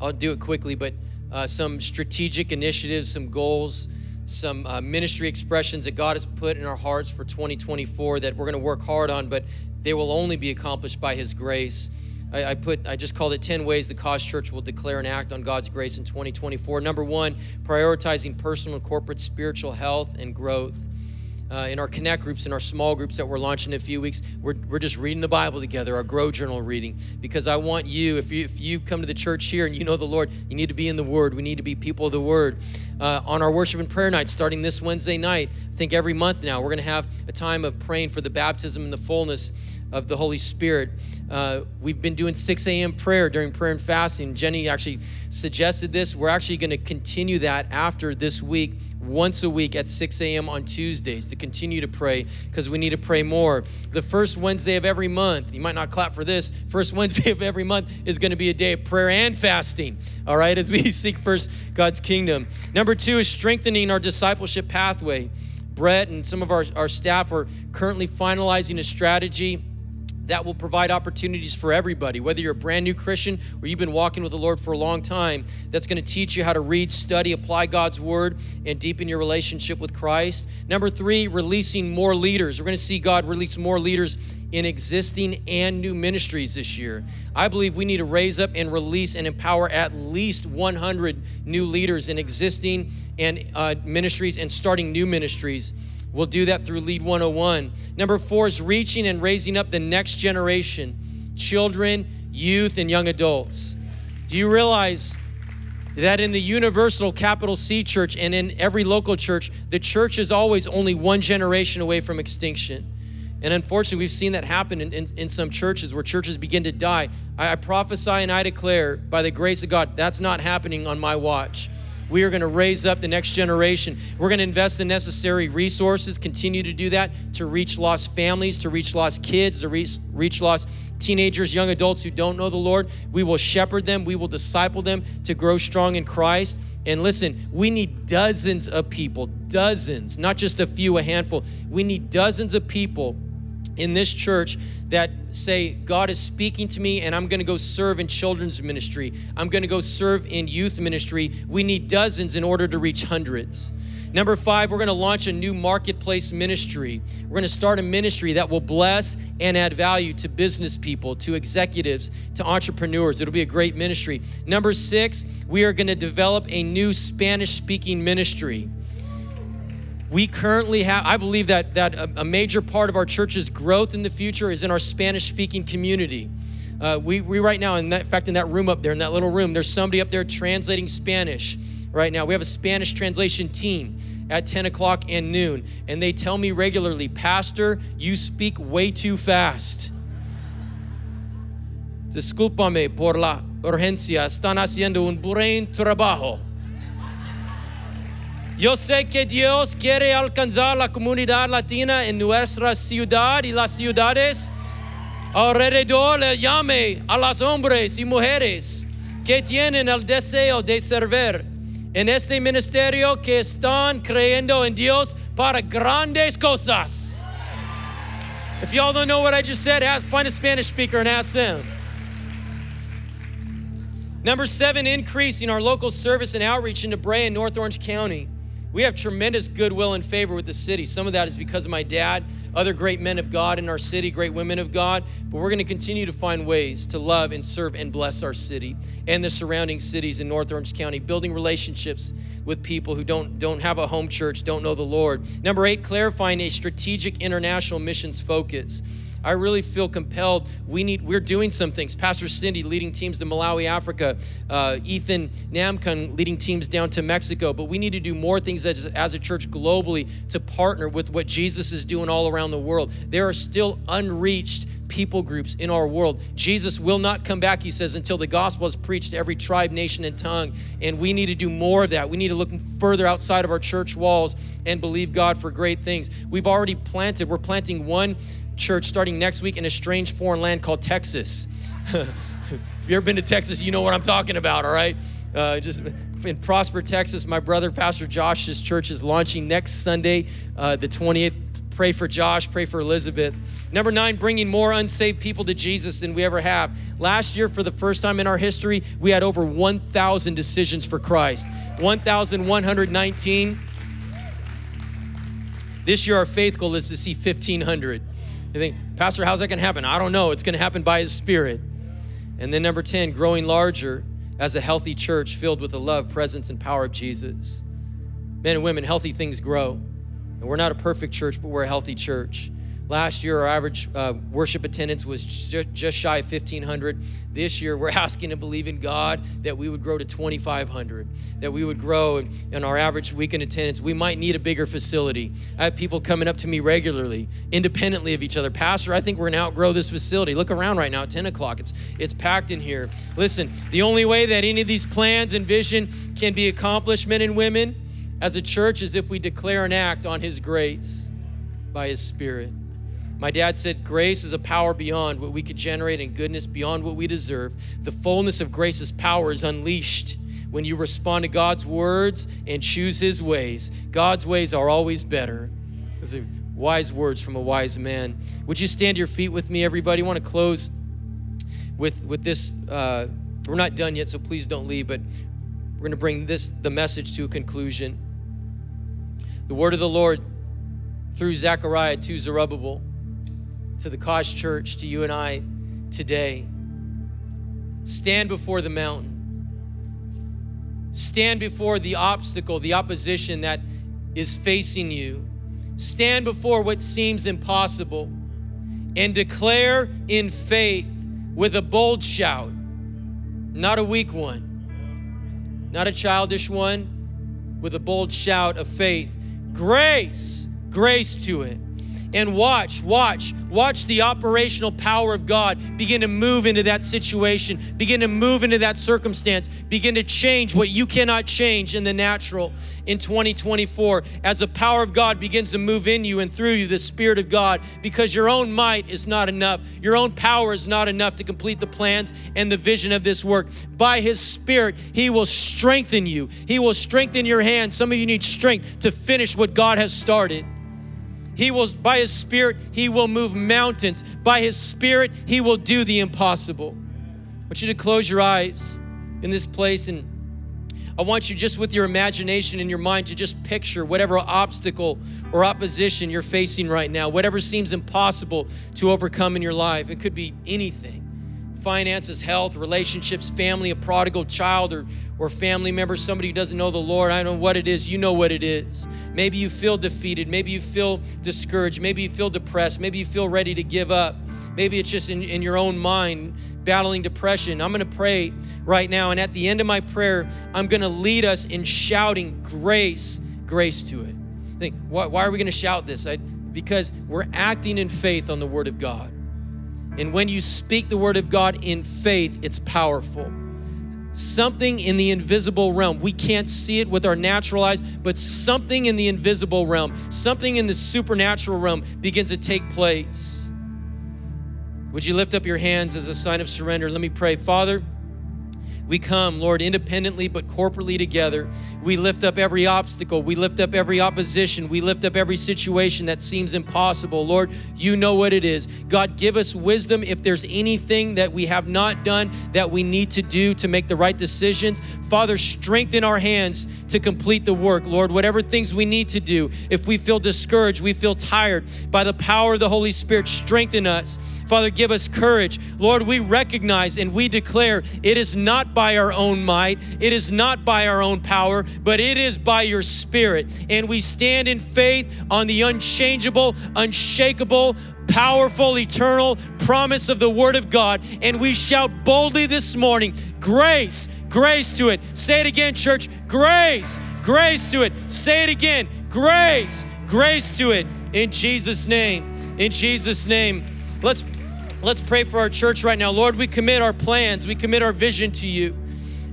I'll do it quickly, but uh, some strategic initiatives, some goals, some uh, ministry expressions that God has put in our hearts for 2024 that we're going to work hard on, but they will only be accomplished by His grace. I, I, put I just called it 10 ways the Cause Church will declare and act on God's grace in 2024. Number one, prioritizing personal and corporate spiritual health and growth. Uh, in our connect groups in our small groups that we're launching in a few weeks we're, we're just reading the bible together our grow journal reading because i want you if, you if you come to the church here and you know the lord you need to be in the word we need to be people of the word uh, on our worship and prayer night starting this wednesday night i think every month now we're going to have a time of praying for the baptism and the fullness of the Holy Spirit. Uh, we've been doing 6 a.m. prayer during prayer and fasting. Jenny actually suggested this. We're actually going to continue that after this week, once a week at 6 a.m. on Tuesdays to continue to pray because we need to pray more. The first Wednesday of every month, you might not clap for this, first Wednesday of every month is going to be a day of prayer and fasting, all right, as we seek first God's kingdom. Number two is strengthening our discipleship pathway. Brett and some of our, our staff are currently finalizing a strategy that will provide opportunities for everybody, whether you're a brand new Christian or you've been walking with the Lord for a long time. That's going to teach you how to read, study, apply God's word, and deepen your relationship with Christ. Number three, releasing more leaders. We're going to see God release more leaders in existing and new ministries this year. I believe we need to raise up and release and empower at least 100 new leaders in existing and uh, ministries and starting new ministries We'll do that through Lead 101. Number four is reaching and raising up the next generation children, youth, and young adults. Do you realize that in the universal capital C church and in every local church, the church is always only one generation away from extinction? And unfortunately, we've seen that happen in, in, in some churches where churches begin to die. I, I prophesy and I declare, by the grace of God, that's not happening on my watch. We are going to raise up the next generation. We're going to invest the necessary resources, continue to do that to reach lost families, to reach lost kids, to reach, reach lost teenagers, young adults who don't know the Lord. We will shepherd them, we will disciple them to grow strong in Christ. And listen, we need dozens of people, dozens, not just a few, a handful. We need dozens of people in this church that say, God is speaking to me and I'm gonna go serve in children's ministry. I'm gonna go serve in youth ministry. We need dozens in order to reach hundreds. Number five, we're gonna launch a new marketplace ministry. We're gonna start a ministry that will bless and add value to business people, to executives, to entrepreneurs. It'll be a great ministry. Number six, we are gonna develop a new Spanish speaking ministry. We currently have, I believe that, that a, a major part of our church's growth in the future is in our Spanish speaking community. Uh, we, we right now, in, that, in fact, in that room up there, in that little room, there's somebody up there translating Spanish right now. We have a Spanish translation team at 10 o'clock and noon, and they tell me regularly, Pastor, you speak way too fast. Discúlpame por la urgencia, están haciendo un buen trabajo. Yo sé que Dios quiere alcanzar la comunidad latina en nuestra ciudad y las ciudades alrededor. Le llame a los hombres y mujeres que tienen el deseo de servir en este ministerio que están creyendo en Dios para grandes cosas. If y'all don't know what I just said, ask, find a Spanish speaker and ask them. Number seven, increasing our local service and outreach into Brea and North Orange County. We have tremendous goodwill and favor with the city. Some of that is because of my dad, other great men of God in our city, great women of God. But we're going to continue to find ways to love and serve and bless our city and the surrounding cities in North Orange County, building relationships with people who don't, don't have a home church, don't know the Lord. Number eight, clarifying a strategic international missions focus. I really feel compelled. We need, we're doing some things. Pastor Cindy leading teams to Malawi, Africa. Uh, Ethan Namkun leading teams down to Mexico. But we need to do more things as, as a church globally to partner with what Jesus is doing all around the world. There are still unreached people groups in our world. Jesus will not come back, he says, until the gospel is preached to every tribe, nation, and tongue. And we need to do more of that. We need to look further outside of our church walls and believe God for great things. We've already planted, we're planting one church starting next week in a strange foreign land called Texas. if you've ever been to Texas, you know what I'm talking about, all right? Uh, just in Prosper, Texas, my brother, Pastor Josh's church is launching next Sunday, uh, the 20th. Pray for Josh, pray for Elizabeth. Number nine, bringing more unsaved people to Jesus than we ever have. Last year, for the first time in our history, we had over 1,000 decisions for Christ. 1,119. This year, our faith goal is to see 1,500. You think, Pastor, how's that going to happen? I don't know. It's going to happen by His Spirit. And then number 10, growing larger as a healthy church filled with the love, presence, and power of Jesus. Men and women, healthy things grow. And we're not a perfect church, but we're a healthy church. Last year, our average uh, worship attendance was just shy of 1,500. This year, we're asking to believe in God that we would grow to 2,500, that we would grow in, in our average weekend attendance. We might need a bigger facility. I have people coming up to me regularly, independently of each other. Pastor, I think we're going to outgrow this facility. Look around right now at 10 o'clock. It's, it's packed in here. Listen, the only way that any of these plans and vision can be accomplished, men and women, as a church, is if we declare and act on His grace by His Spirit. My dad said, Grace is a power beyond what we could generate and goodness beyond what we deserve. The fullness of grace's power is unleashed when you respond to God's words and choose His ways. God's ways are always better. Those are wise words from a wise man. Would you stand your feet with me, everybody? I want to close with, with this. Uh, we're not done yet, so please don't leave, but we're going to bring this, the message to a conclusion. The word of the Lord through Zechariah to Zerubbabel to the Cause Church, to you and I today. Stand before the mountain. Stand before the obstacle, the opposition that is facing you. Stand before what seems impossible and declare in faith with a bold shout, not a weak one, not a childish one, with a bold shout of faith. Grace, grace to it and watch, watch, watch the operational power of God begin to move into that situation, begin to move into that circumstance, begin to change what you cannot change in the natural in 2024 as the power of God begins to move in you and through you, the Spirit of God, because your own might is not enough. Your own power is not enough to complete the plans and the vision of this work. By His Spirit, He will strengthen you, He will strengthen your hands. Some of you need strength to finish what God has started. He will, by His Spirit, He will move mountains. By His Spirit, He will do the impossible. I want you to close your eyes in this place and I want you just with your imagination and your mind to just picture whatever obstacle or opposition you're facing right now, whatever seems impossible to overcome in your life. It could be anything finances, health, relationships, family, a prodigal child, or, or family member, somebody who doesn't know the Lord. I don't know what it is. You know what it is. Maybe you feel defeated. Maybe you feel discouraged. Maybe you feel depressed. Maybe you feel ready to give up. Maybe it's just in, in your own mind battling depression. I'm going to pray right now. And at the end of my prayer, I'm going to lead us in shouting grace, grace to it. Think, why, why are we going to shout this? I, because we're acting in faith on the Word of God. And when you speak the Word of God in faith, it's powerful. something in the invisible realm. We can't see it with our natural eyes, but something in the invisible realm, something in the supernatural realm begins to take place. Would you lift up your hands as a sign of surrender? Let me pray. Father, we come, Lord, independently but corporately together. We lift up every obstacle. We lift up every opposition. We lift up every situation that seems impossible. Lord, you know what it is. God, give us wisdom if there's anything that we have not done that we need to do to make the right decisions. Father, strengthen our hands to complete the work. Lord, whatever things we need to do, if we feel discouraged, we feel tired, by the power of the Holy Spirit, strengthen us. Father, give us courage. Lord, we recognize and we declare it is not by our own might, it is not by our own power, but it is by your Spirit. And we stand in faith on the unchangeable, unshakable, powerful, eternal promise of the Word of God. And we shout boldly this morning grace, grace to it. Say it again, church grace, grace to it. Say it again grace, grace to it. In Jesus' name. In Jesus' name. Let's Let's pray for our church right now. Lord, we commit our plans, we commit our vision to you.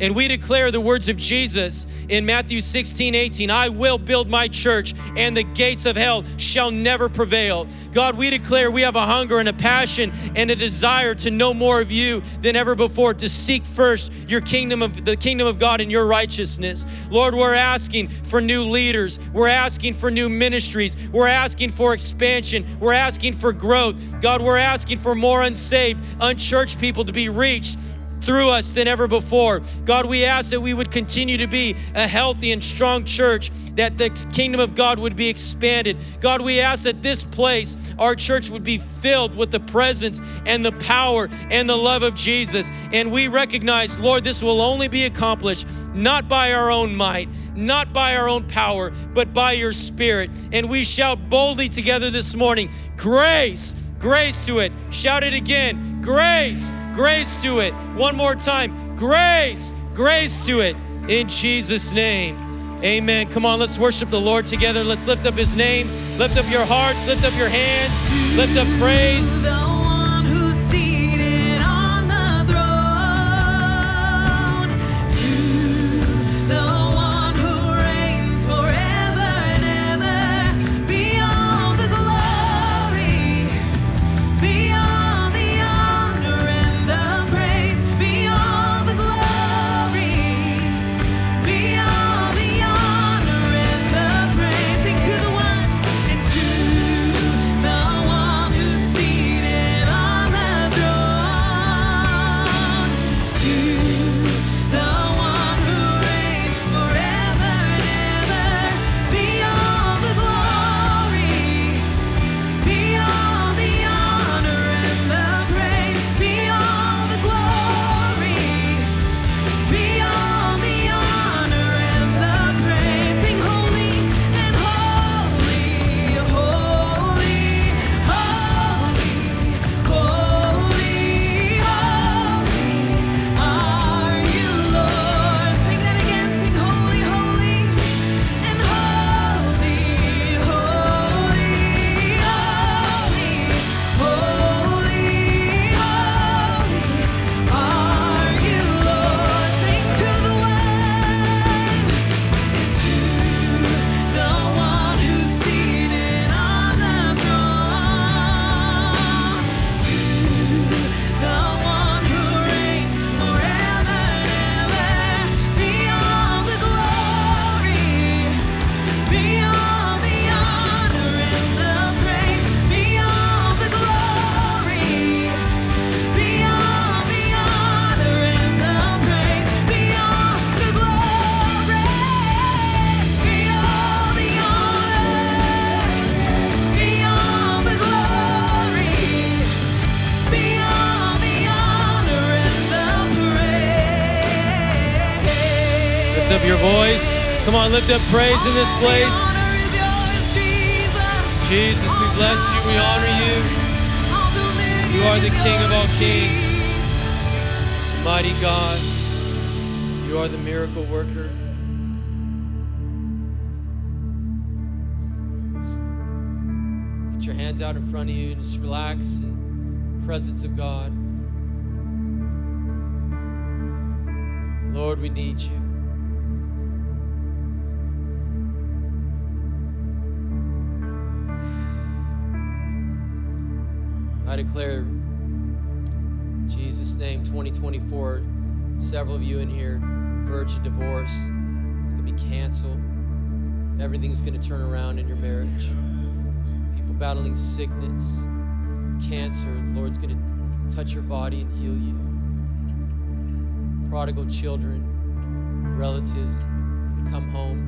And we declare the words of Jesus in Matthew 16, 18 I will build my church, and the gates of hell shall never prevail. God, we declare we have a hunger and a passion and a desire to know more of you than ever before, to seek first your kingdom of the kingdom of God and your righteousness. Lord, we're asking for new leaders, we're asking for new ministries, we're asking for expansion, we're asking for growth. God, we're asking for more unsaved, unchurched people to be reached through us than ever before. God, we ask that we would continue to be a healthy and strong church, that the kingdom of God would be expanded. God, we ask that this place, our church, would be filled with the presence and the power and the love of Jesus. And we recognize, Lord, this will only be accomplished not by our own might, not by our own power, but by your Spirit. And we shout boldly together this morning grace, grace to it. Shout it again grace grace to it. One more time, grace, grace to it in Jesus' name. Amen. Come on, let's worship the Lord together. Let's lift up his name. Lift up your hearts, lift up your hands, lift up praise. Lift up praise in this place. Jesus, we bless you. We honor you. You are the King of all kings, mighty God. You are the miracle worker. Put your hands out in front of you and just relax in the presence of God. Lord, we need you. 24. Several of you in here, verge of divorce. It's going to be canceled. Everything's going to turn around in your marriage. People battling sickness, cancer. The Lord's going to touch your body and heal you. Prodigal children, relatives come home,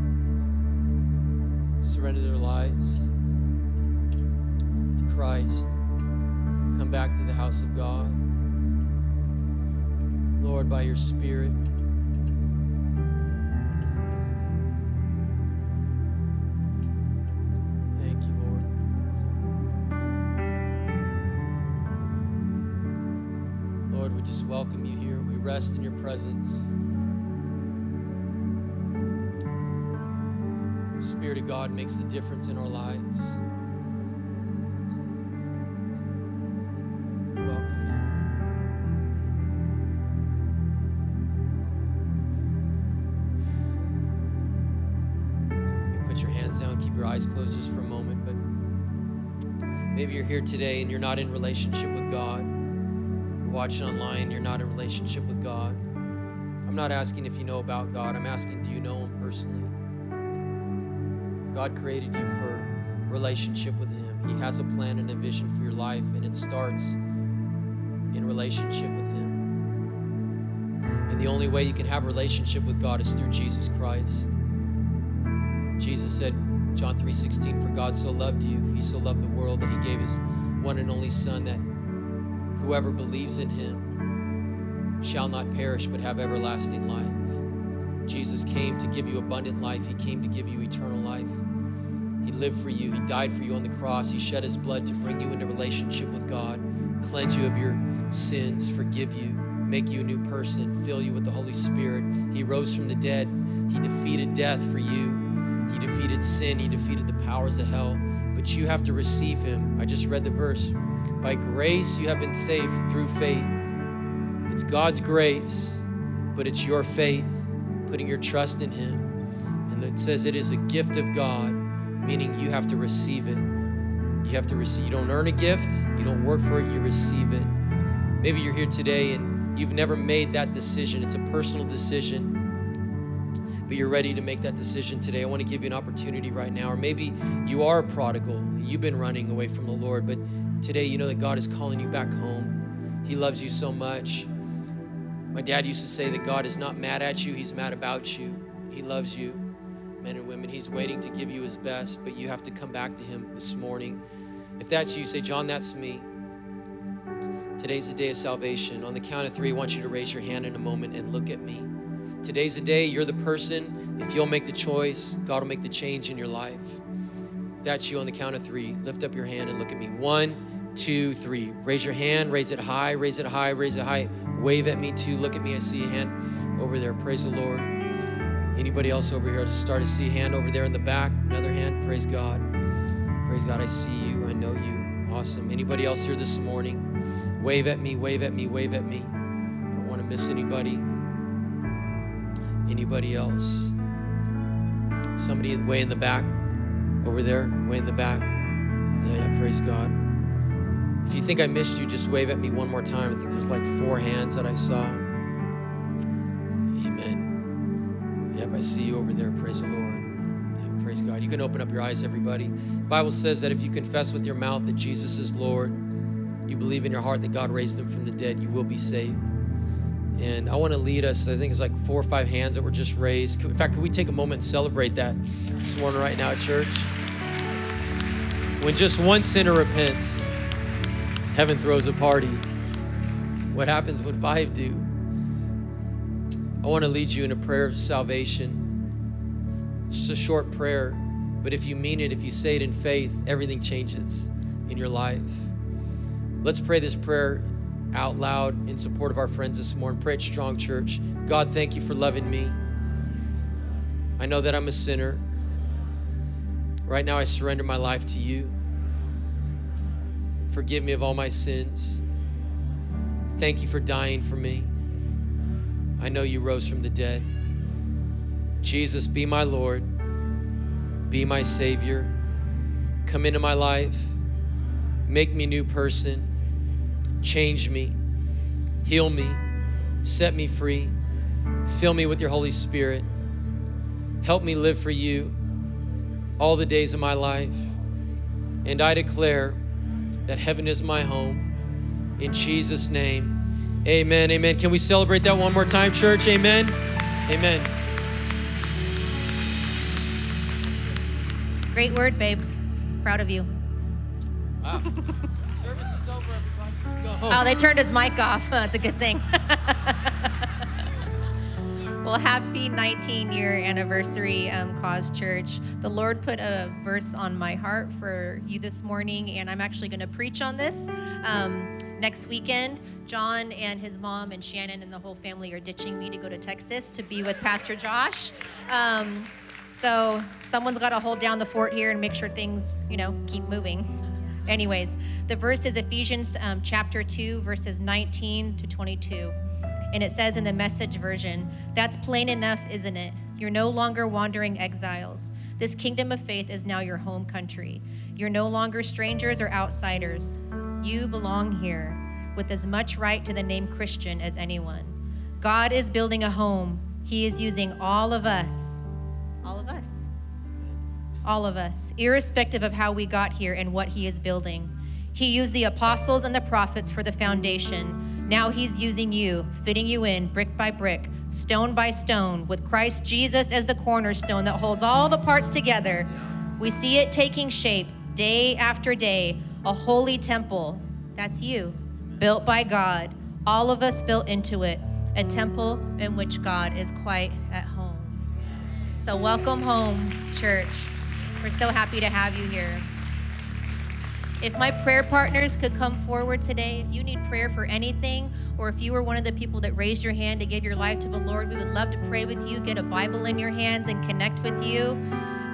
surrender their lives to Christ, come back to the house of God. Lord, by your Spirit, thank you, Lord. Lord, we just welcome you here. We rest in your presence. Spirit of God makes the difference in our lives. You're here today and you're not in relationship with God. You're watching online, you're not in relationship with God. I'm not asking if you know about God. I'm asking, do you know Him personally? God created you for relationship with Him. He has a plan and a vision for your life, and it starts in relationship with Him. And the only way you can have a relationship with God is through Jesus Christ. Jesus said, John 3:16, "For God so loved you, He so loved the world that He gave His one and only Son, that whoever believes in Him shall not perish but have everlasting life." Jesus came to give you abundant life. He came to give you eternal life. He lived for you. He died for you on the cross. He shed His blood to bring you into relationship with God, cleanse you of your sins, forgive you, make you a new person, fill you with the Holy Spirit. He rose from the dead. He defeated death for you. He defeated sin. He defeated the powers of hell. But you have to receive Him. I just read the verse. By grace you have been saved through faith. It's God's grace, but it's your faith, putting your trust in Him. And it says it is a gift of God, meaning you have to receive it. You have to receive. You don't earn a gift. You don't work for it. You receive it. Maybe you're here today and you've never made that decision. It's a personal decision but you're ready to make that decision today, I want to give you an opportunity right now. Or maybe you are a prodigal, you've been running away from the Lord, but today you know that God is calling you back home. He loves you so much. My dad used to say that God is not mad at you, He's mad about you. He loves you, men and women. He's waiting to give you His best, but you have to come back to Him this morning. If that's you, say, John, that's me. Today's the day of salvation. On the count of three, I want you to raise your hand in a moment and look at me. Today's the day you're the person. If you'll make the choice, God will make the change in your life. If that's you on the count of three, lift up your hand and look at me. One, two, three. Raise your hand, raise it high, raise it high, raise it high. Wave at me too. Look at me. I see a hand over there. Praise the Lord. Anybody else over here? Just start to see a hand over there in the back. Another hand. Praise God. Praise God. I see you. I know you. Awesome. Anybody else here this morning? Wave at me, wave at me, wave at me. I don't want to miss anybody. Anybody else? Somebody way in the back, over there, way in the back. Yeah, yeah, praise God. If you think I missed you, just wave at me one more time. I think there's like four hands that I saw. Amen. Yep, I see you over there. Praise the Lord. Yeah, praise God. You can open up your eyes, everybody. Bible says that if you confess with your mouth that Jesus is Lord, you believe in your heart that God raised him from the dead, you will be saved. And I want to lead us. I think it's like four or five hands that were just raised. In fact, could we take a moment and celebrate that this morning right now at church? When just one sinner repents, heaven throws a party. What happens when five do? I want to lead you in a prayer of salvation. It's a short prayer, but if you mean it, if you say it in faith, everything changes in your life. Let's pray this prayer out loud in support of our friends this morning. Pray at Strong Church. God, thank you for loving me. I know that I'm a sinner. Right now, I surrender my life to you. Forgive me of all my sins. Thank you for dying for me. I know you rose from the dead. Jesus, be my Lord, be my Savior. Come into my life, make me new person, change me, heal me, set me free, fill me with your Holy Spirit. Help me live for you all the days of my life. And I declare that heaven is my home. In Jesus' name, amen. Amen. Can we celebrate that one more time, church? Amen. Amen. Great word, babe. Proud of you. Wow. Oh, they turned his mic off. That's a good thing. well, happy 19 year anniversary, um, Cause Church. The Lord put a verse on my heart for you this morning, and I'm actually going to preach on this. Um, next weekend, John and his mom and Shannon and the whole family are ditching me to go to Texas to be with Pastor Josh. Um, so someone's got to hold down the fort here and make sure things, you know, keep moving. Anyways, the verse is Ephesians um, chapter 2, verses 19 to 22. And it says in the message version, that's plain enough, isn't it? You're no longer wandering exiles. This kingdom of faith is now your home country. You're no longer strangers or outsiders. You belong here with as much right to the name Christian as anyone. God is building a home. He is using all of us, all of us, all of us, irrespective of how we got here and what He is building. He used the apostles and the prophets for the foundation. Now He's using you, fitting you in brick by brick, stone by stone, with Christ Jesus as the cornerstone that holds all the parts together. We see it taking shape day after day, a holy temple. That's you, built by God, all of us built into it, a temple in which God is quite at home. So, welcome home, church. We're so happy to have you here. If my prayer partners could come forward today, if you need prayer for anything, or if you were one of the people that raised your hand to give your life to the Lord, we would love to pray with you, get a Bible in your hands, and connect with you.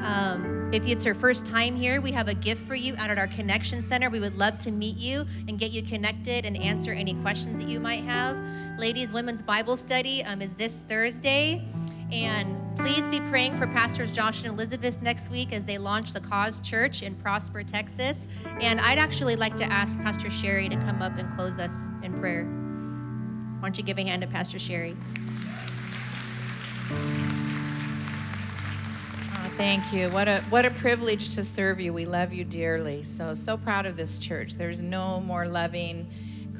Um, if it's your first time here, we have a gift for you out at our Connection Center. We would love to meet you and get you connected and answer any questions that you might have. Ladies, Women's Bible Study um, is this Thursday. And please be praying for Pastors Josh and Elizabeth next week as they launch the Cause Church in Prosper, Texas. And I'd actually like to ask Pastor Sherry to come up and close us in prayer. Why don't you give a hand to Pastor Sherry? Oh, thank you. What a what a privilege to serve you. We love you dearly. So so proud of this church. There's no more loving,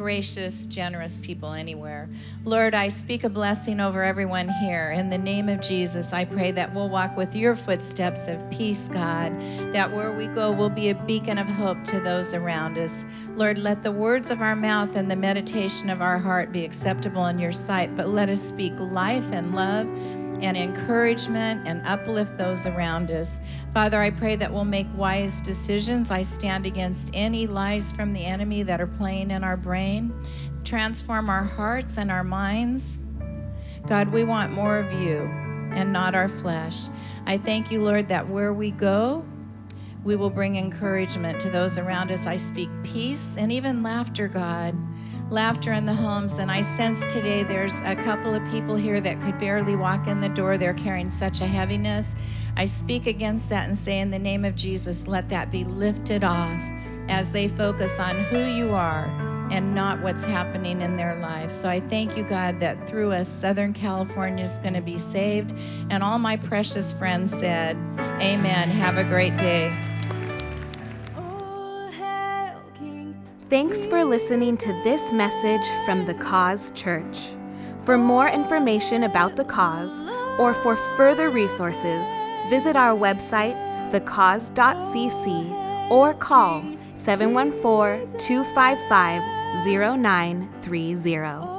gracious, generous people anywhere. Lord, I speak a blessing over everyone here. In the name of Jesus, I pray that we'll walk with your footsteps of peace, God. That where we go, we'll be a beacon of hope to those around us. Lord, let the words of our mouth and the meditation of our heart be acceptable in your sight, but let us speak life and love and encouragement and uplift those around us. Father, I pray that we'll make wise decisions. I stand against any lies from the enemy that are playing in our brain. Transform our hearts and our minds. God, we want more of you and not our flesh. I thank you, Lord, that where we go, we will bring encouragement to those around us. I speak peace and even laughter, God laughter in the homes. And I sense today there's a couple of people here that could barely walk in the door. They're carrying such a heaviness. I speak against that and say, in the name of Jesus, let that be lifted off as they focus on who you are and not what's happening in their lives. So I thank you, God, that through us, Southern California is going to be saved. And all my precious friends said, Amen. Have a great day. Thanks for listening to this message from the Cause Church. For more information about the cause or for further resources, visit our website, thecause.cc, or call 714 255 0930.